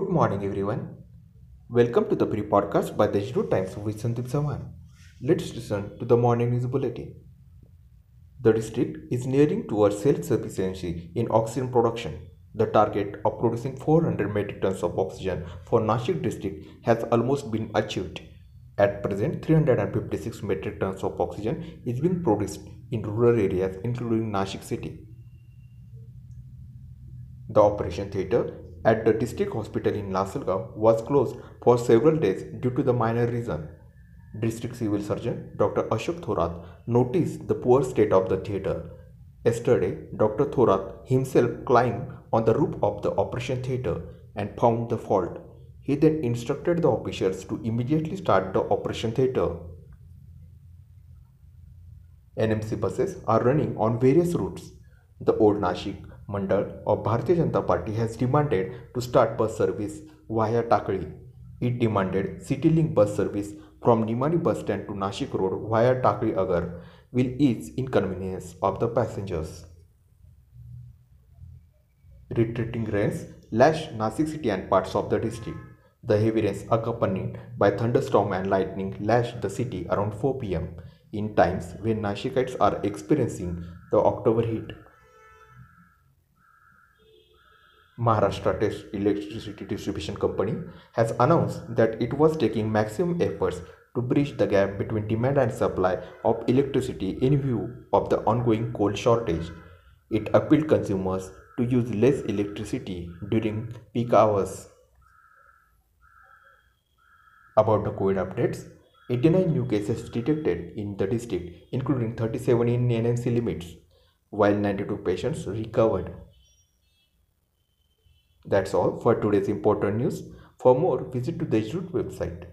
morning, everyone. Welcome to the pre podcast by the Zero Times with Sandeep Sawan. Let's listen to the morning news bulletin. The district is nearing towards self sufficiency in oxygen production. The target of producing 400 metric tons of oxygen for Nashik district has almost been achieved. At present, 356 metric tons of oxygen is being produced in rural areas including Nashik city. The operation theatre at the district hospital in Lasalgaon was closed for several days due to the minor reason. District Civil Surgeon Dr. Ashok Thorat noticed the poor state of the theatre. Yesterday, Dr. Thorat himself climbed on the roof of the operation theatre and found the fault. He then instructed the officers to immediately start the operation theatre. NMC buses are running on various routes. The old Nashik Mandal of Bharatiya Janata Party has demanded to start bus service via Takali. It demanded Citylink bus service from Nimani bus stand to Nashik Road via Takali Agar will ease inconvenience of the passengers. Retreating rains lashed Nashik city and parts of the district. The heavy rains accompanied by thunderstorm and lightning lashed the city around 4 pm in times when Nashikites are experiencing the October heat. Maharashtra Electricity Distribution Company has announced that it was taking maximum efforts to bridge the gap between demand and supply of electricity in view of the ongoing coal shortage. It appealed consumers to use less electricity during peak hours. About the COVID updates, 89 new cases detected in the district, including 37 in NMC limits, while 92 patients recovered. That's all for today's important news. For more, visit to the Institute website.